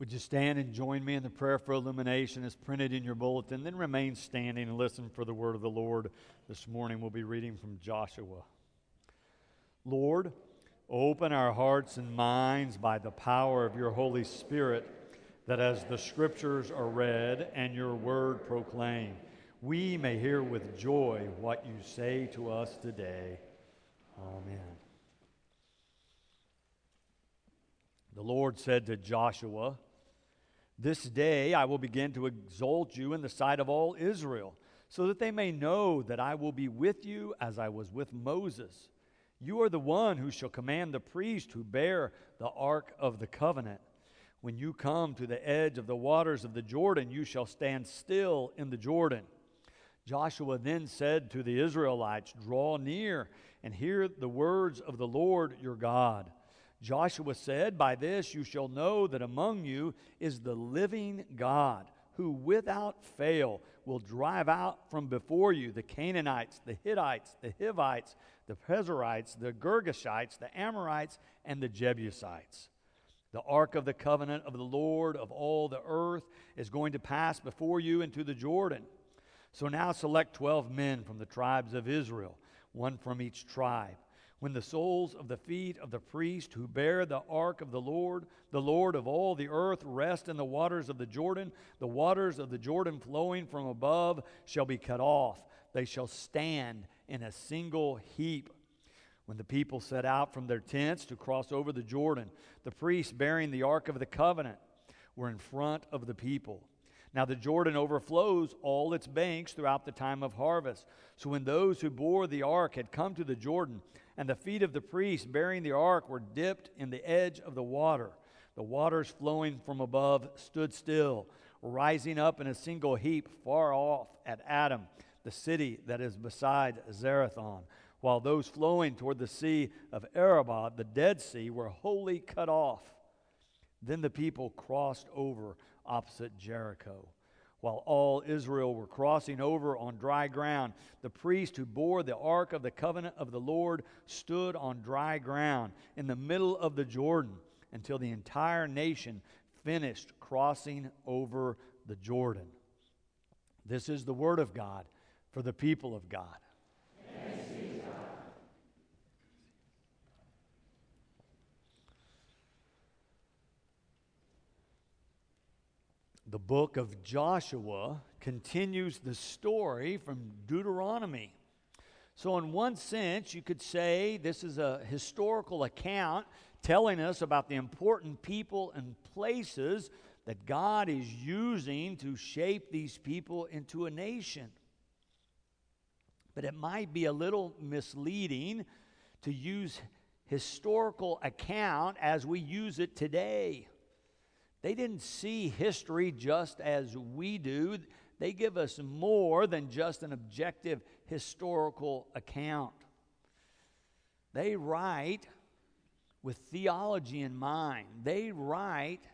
Would you stand and join me in the prayer for illumination as printed in your bulletin? Then remain standing and listen for the word of the Lord. This morning we'll be reading from Joshua. Lord, open our hearts and minds by the power of your Holy Spirit, that as the scriptures are read and your word proclaimed, we may hear with joy what you say to us today. Amen. The Lord said to Joshua, This day I will begin to exalt you in the sight of all Israel, so that they may know that I will be with you as I was with Moses. You are the one who shall command the priest who bear the ark of the covenant. When you come to the edge of the waters of the Jordan, you shall stand still in the Jordan. Joshua then said to the Israelites, Draw near and hear the words of the Lord your God. Joshua said, By this you shall know that among you is the living God, who without fail will drive out from before you the Canaanites, the Hittites, the Hivites, the Perizzites, the Girgashites, the Amorites, and the Jebusites. The ark of the covenant of the Lord of all the earth is going to pass before you into the Jordan. So now select 12 men from the tribes of Israel, one from each tribe when the soles of the feet of the priest who bear the ark of the Lord, the Lord of all the earth, rest in the waters of the Jordan, the waters of the Jordan flowing from above shall be cut off. They shall stand in a single heap. When the people set out from their tents to cross over the Jordan, the priests bearing the ark of the covenant were in front of the people. Now the Jordan overflows all its banks throughout the time of harvest. So when those who bore the ark had come to the Jordan, and the feet of the priests bearing the ark were dipped in the edge of the water. The waters flowing from above stood still, rising up in a single heap far off at Adam, the city that is beside Zarethan, while those flowing toward the sea of Arabah, the Dead Sea, were wholly cut off. Then the people crossed over opposite Jericho. While all Israel were crossing over on dry ground, the priest who bore the ark of the covenant of the Lord stood on dry ground in the middle of the Jordan until the entire nation finished crossing over the Jordan. This is the word of God for the people of God. The book of Joshua continues the story from Deuteronomy. So, in one sense, you could say this is a historical account telling us about the important people and places that God is using to shape these people into a nation. But it might be a little misleading to use historical account as we use it today. They didn't see history just as we do. They give us more than just an objective historical account. They write with theology in mind. They write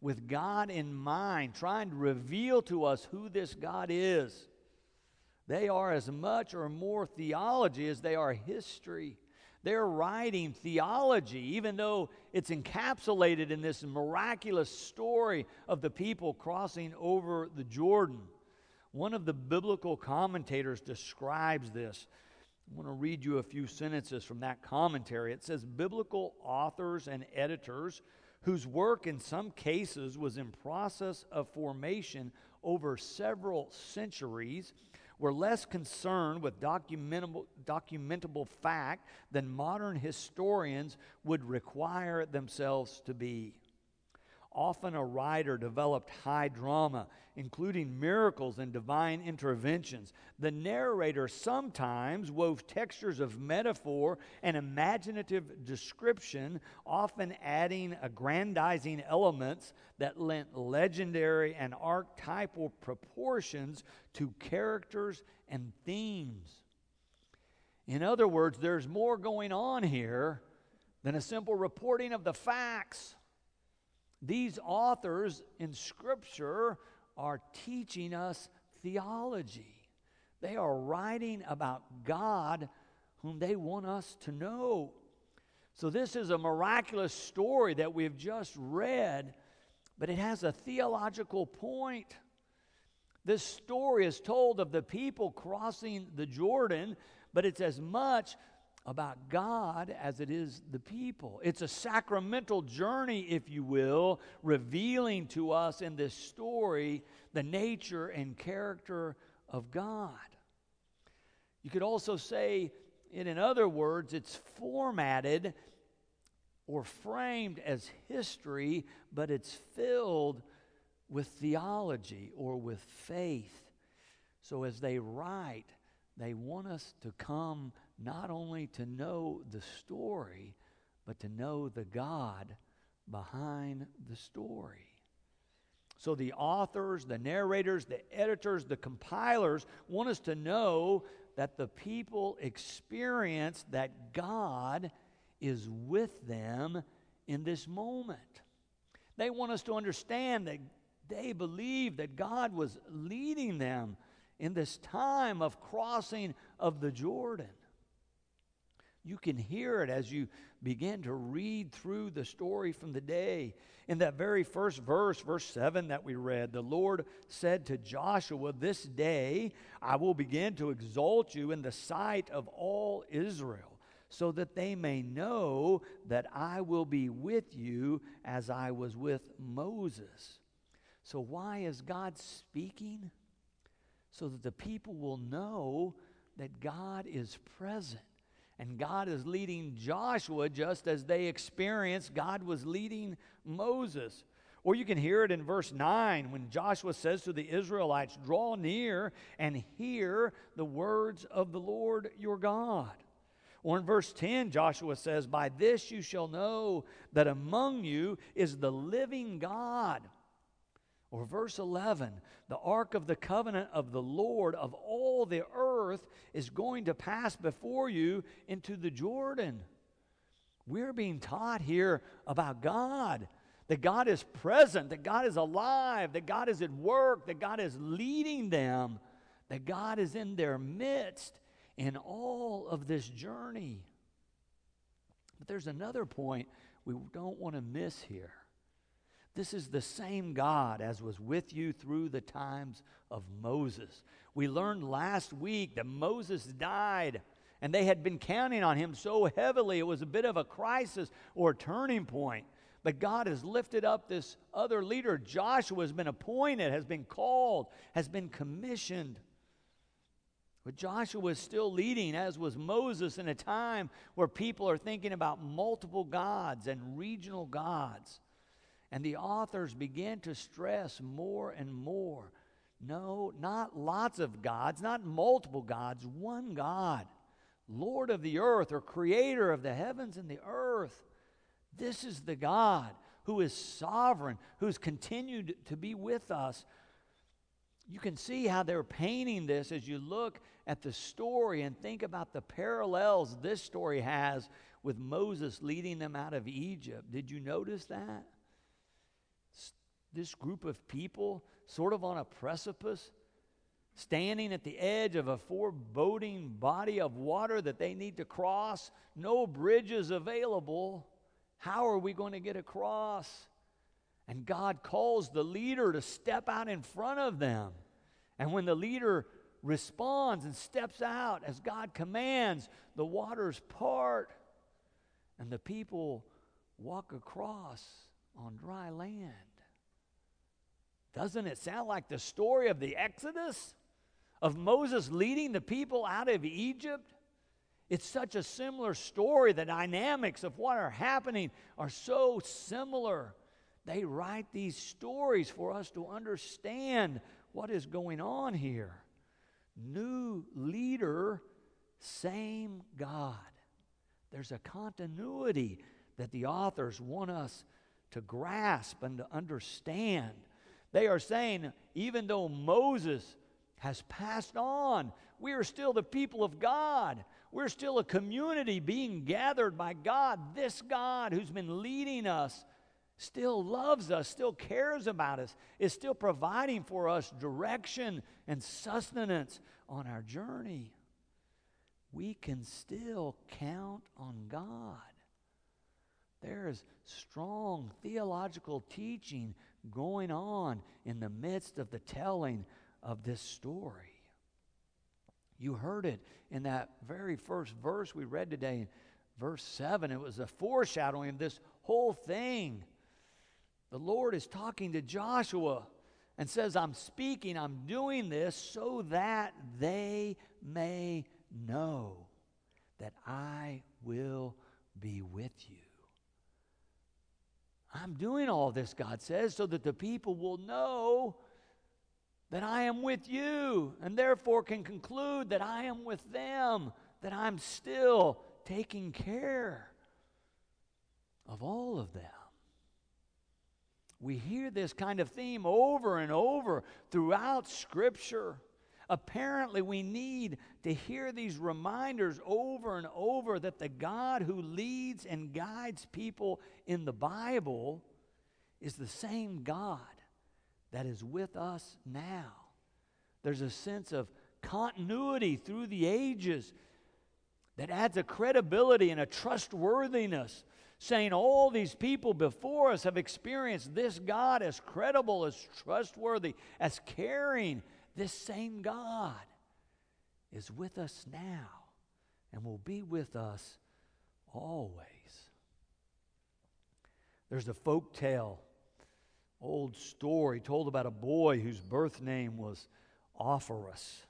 with God in mind, trying to reveal to us who this God is. They are as much or more theology as they are history. They're writing theology, even though it's encapsulated in this miraculous story of the people crossing over the Jordan. One of the biblical commentators describes this. I want to read you a few sentences from that commentary. It says Biblical authors and editors whose work in some cases was in process of formation over several centuries were less concerned with documentable, documentable fact than modern historians would require themselves to be. Often a writer developed high drama, including miracles and divine interventions. The narrator sometimes wove textures of metaphor and imaginative description, often adding aggrandizing elements that lent legendary and archetypal proportions to characters and themes. In other words, there's more going on here than a simple reporting of the facts. These authors in Scripture are teaching us theology. They are writing about God whom they want us to know. So, this is a miraculous story that we've just read, but it has a theological point. This story is told of the people crossing the Jordan, but it's as much about God as it is the people. It's a sacramental journey, if you will, revealing to us in this story the nature and character of God. You could also say, in other words, it's formatted or framed as history, but it's filled with theology or with faith. So as they write, they want us to come not only to know the story, but to know the God behind the story. So the authors, the narrators, the editors, the compilers want us to know that the people experience that God is with them in this moment. They want us to understand that they believe that God was leading them in this time of crossing of the Jordan. You can hear it as you begin to read through the story from the day. In that very first verse, verse 7 that we read, the Lord said to Joshua, This day I will begin to exalt you in the sight of all Israel, so that they may know that I will be with you as I was with Moses. So, why is God speaking? So that the people will know that God is present. And God is leading Joshua just as they experienced God was leading Moses. Or you can hear it in verse 9 when Joshua says to the Israelites, Draw near and hear the words of the Lord your God. Or in verse 10, Joshua says, By this you shall know that among you is the living God. Or verse 11, the ark of the covenant of the Lord of all the earth is going to pass before you into the Jordan. We're being taught here about God that God is present, that God is alive, that God is at work, that God is leading them, that God is in their midst in all of this journey. But there's another point we don't want to miss here. This is the same God as was with you through the times of Moses. We learned last week that Moses died and they had been counting on him so heavily it was a bit of a crisis or a turning point. But God has lifted up this other leader. Joshua has been appointed, has been called, has been commissioned. But Joshua is still leading, as was Moses, in a time where people are thinking about multiple gods and regional gods. And the authors begin to stress more and more no, not lots of gods, not multiple gods, one God, Lord of the earth or creator of the heavens and the earth. This is the God who is sovereign, who's continued to be with us. You can see how they're painting this as you look at the story and think about the parallels this story has with Moses leading them out of Egypt. Did you notice that? This group of people sort of on a precipice, standing at the edge of a foreboding body of water that they need to cross, no bridges available. How are we going to get across? And God calls the leader to step out in front of them. And when the leader responds and steps out as God commands, the waters part and the people walk across on dry land. Doesn't it sound like the story of the Exodus? Of Moses leading the people out of Egypt? It's such a similar story. The dynamics of what are happening are so similar. They write these stories for us to understand what is going on here. New leader, same God. There's a continuity that the authors want us to grasp and to understand. They are saying, even though Moses has passed on, we are still the people of God. We're still a community being gathered by God. This God who's been leading us still loves us, still cares about us, is still providing for us direction and sustenance on our journey. We can still count on God. There is strong theological teaching going on in the midst of the telling of this story. You heard it in that very first verse we read today, verse 7. It was a foreshadowing of this whole thing. The Lord is talking to Joshua and says, I'm speaking, I'm doing this so that they may know that I will be with you. I'm doing all this, God says, so that the people will know that I am with you and therefore can conclude that I am with them, that I'm still taking care of all of them. We hear this kind of theme over and over throughout Scripture. Apparently, we need to hear these reminders over and over that the God who leads and guides people in the Bible is the same God that is with us now. There's a sense of continuity through the ages that adds a credibility and a trustworthiness, saying all these people before us have experienced this God as credible, as trustworthy, as caring. This same God is with us now and will be with us always. There's a folk tale old story told about a boy whose birth name was Offerus.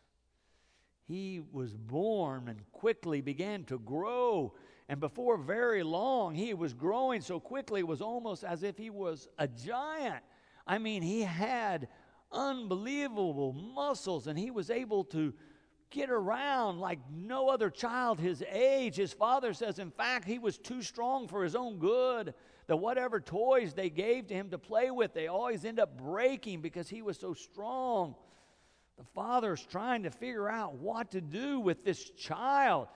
He was born and quickly began to grow. And before very long, he was growing so quickly, it was almost as if he was a giant. I mean, he had unbelievable muscles and he was able to get around like no other child his age. His father says, in fact, he was too strong for his own good that whatever toys they gave to him to play with, they always end up breaking because he was so strong. The father's trying to figure out what to do with this child.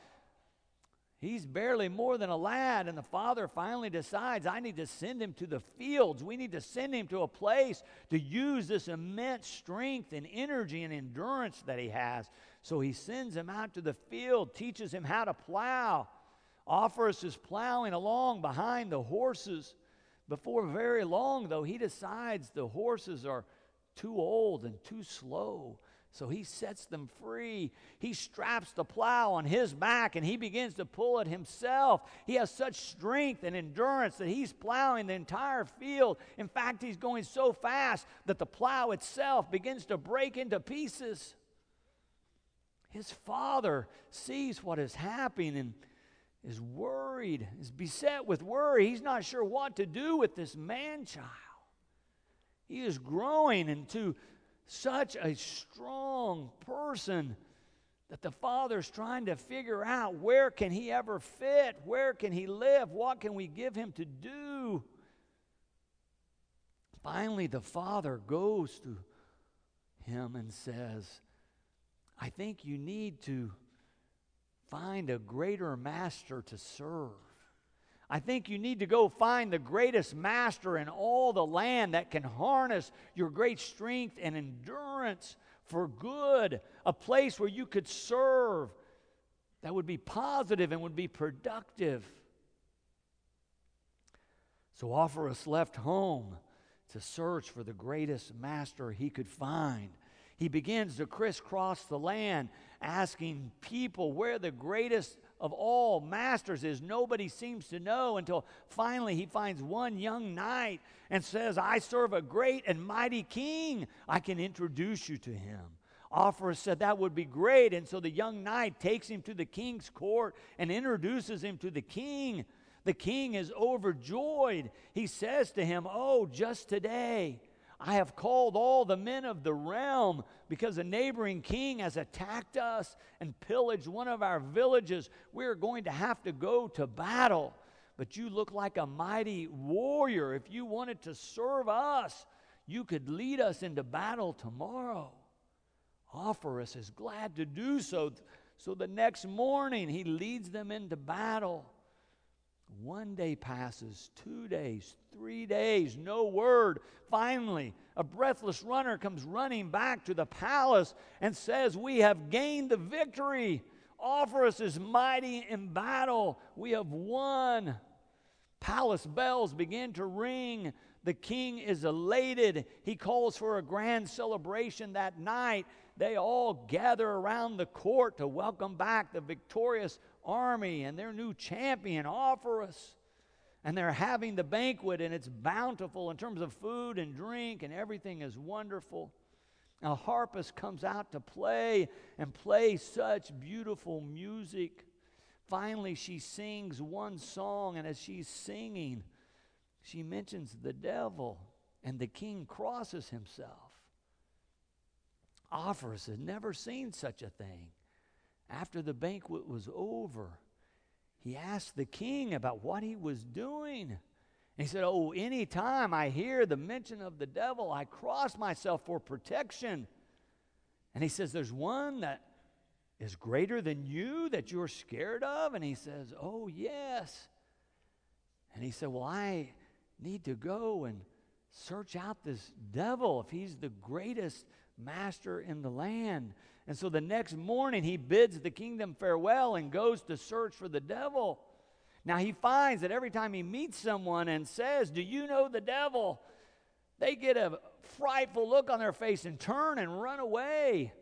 He's barely more than a lad, and the father finally decides, I need to send him to the fields. We need to send him to a place to use this immense strength and energy and endurance that he has. So he sends him out to the field, teaches him how to plow. Offerus is plowing along behind the horses. Before very long, though, he decides the horses are too old and too slow. So he sets them free. He straps the plow on his back and he begins to pull it himself. He has such strength and endurance that he's plowing the entire field. In fact, he's going so fast that the plow itself begins to break into pieces. His father sees what is happening and is worried, is beset with worry. He's not sure what to do with this man child. He is growing into such a strong person that the father's trying to figure out where can he ever fit? Where can he live? What can we give him to do? Finally, the father goes to him and says, I think you need to find a greater master to serve. I think you need to go find the greatest master in all the land that can harness your great strength and endurance for good, a place where you could serve that would be positive and would be productive. So Offerus left home to search for the greatest master he could find. He begins to crisscross the land asking people where the greatest of all masters is. Nobody seems to know until finally he finds one young knight and says, I serve a great and mighty king. I can introduce you to him. Offerus said that would be great. And so the young knight takes him to the king's court and introduces him to the king. The king is overjoyed. He says to him, Oh, just today I have called all the men of the realm because a neighboring king has attacked us and pillaged one of our villages. We're going to have to go to battle. But you look like a mighty warrior. If you wanted to serve us, you could lead us into battle tomorrow. Offerus is glad to do so. So the next morning, he leads them into battle. One day passes, two days, three days, no word. Finally, a breathless runner comes running back to the palace and says, We have gained the victory. Offerus is mighty in battle. We have won. Palace bells begin to ring. The king is elated. He calls for a grand celebration that night. They all gather around the court to welcome back the victorious army and their new champion, Offerus. And they're having the banquet, and it's bountiful in terms of food and drink, and everything is wonderful. A harpist comes out to play and play such beautiful music. Finally, she sings one song, and as she's singing, she mentions the devil, and the king crosses himself. Offerus has never seen such a thing. After the banquet was over, he asked the king about what he was doing. And he said, Oh, anytime I hear the mention of the devil, I cross myself for protection. And he says, There's one that is greater than you that you're scared of? And he says, Oh, yes. And he said, Well, I need to go and search out this devil if he's the greatest master in the land. And so the next morning, he bids the kingdom farewell and goes to search for the devil. Now, he finds that every time he meets someone and says, Do you know the devil? they get a frightful look on their face and turn and run away.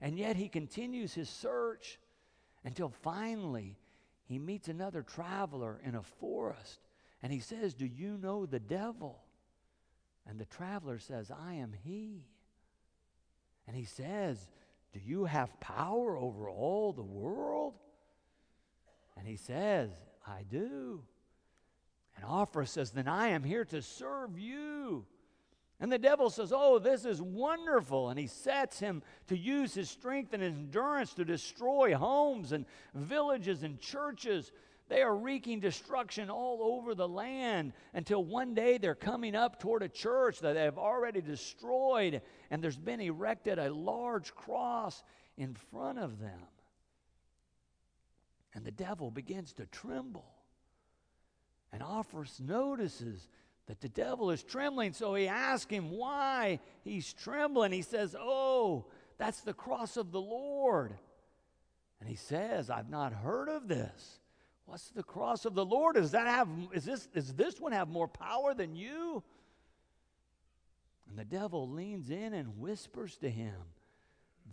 And yet he continues his search until finally he meets another traveler in a forest. And he says, Do you know the devil? And the traveler says, I am he. And he says, do you have power over all the world? And he says, I do. And Offerus says, Then I am here to serve you. And the devil says, Oh, this is wonderful. And he sets him to use his strength and his endurance to destroy homes and villages and churches. They are wreaking destruction all over the land until one day they're coming up toward a church that they have already destroyed, and there's been erected a large cross in front of them. And the devil begins to tremble. And Offerus notices that the devil is trembling, so he asks him why he's trembling. He says, Oh, that's the cross of the Lord. And he says, I've not heard of this. What's the cross of the Lord? Does that have is this does this one have more power than you? And the devil leans in and whispers to him,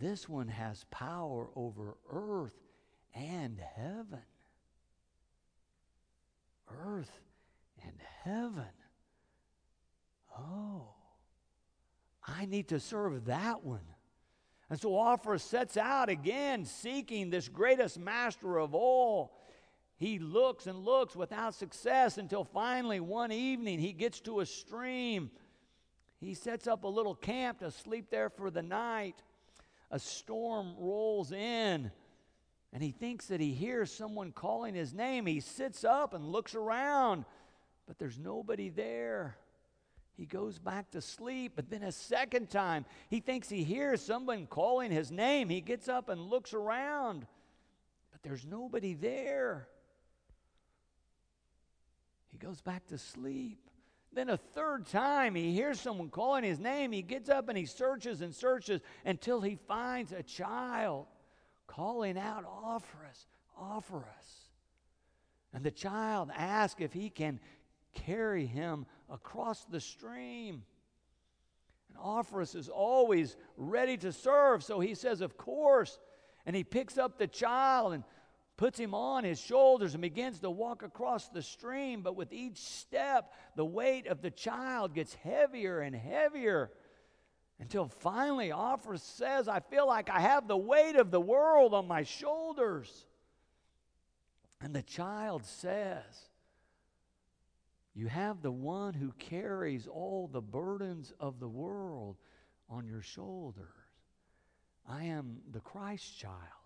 This one has power over earth and heaven. Earth and heaven. Oh, I need to serve that one. And so Offer sets out again seeking this greatest master of all. He looks and looks without success until finally one evening he gets to a stream. He sets up a little camp to sleep there for the night. A storm rolls in and he thinks that he hears someone calling his name. He sits up and looks around, but there's nobody there. He goes back to sleep, but then a second time, he thinks he hears someone calling his name. He gets up and looks around, but there's nobody there. He goes back to sleep. Then a third time, he hears someone calling his name. He gets up and he searches and searches until he finds a child calling out, Offerus, offer us. And the child asks if he can carry him across the stream. And Offerus is always ready to serve, so he says, Of course. And he picks up the child and puts him on his shoulders and begins to walk across the stream. But with each step, the weight of the child gets heavier and heavier until finally Offer says, I feel like I have the weight of the world on my shoulders. And the child says, You have the one who carries all the burdens of the world on your shoulders. I am the Christ child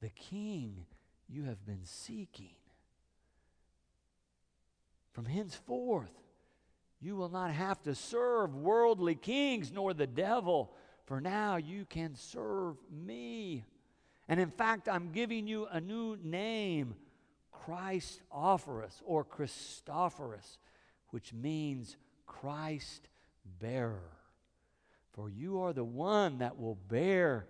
the king you have been seeking. From henceforth, you will not have to serve worldly kings nor the devil, for now you can serve me. And in fact, I'm giving you a new name, Christ Offerus or Christophorus, which means Christ bearer. For you are the one that will bear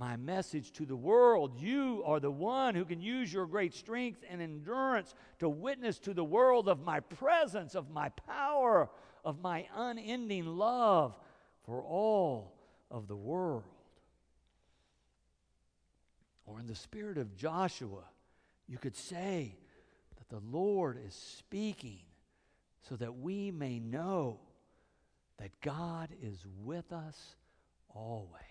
my message to the world. You are the one who can use your great strength and endurance to witness to the world of my presence, of my power, of my unending love for all of the world. Or in the spirit of Joshua, you could say that the Lord is speaking so that we may know that God is with us always.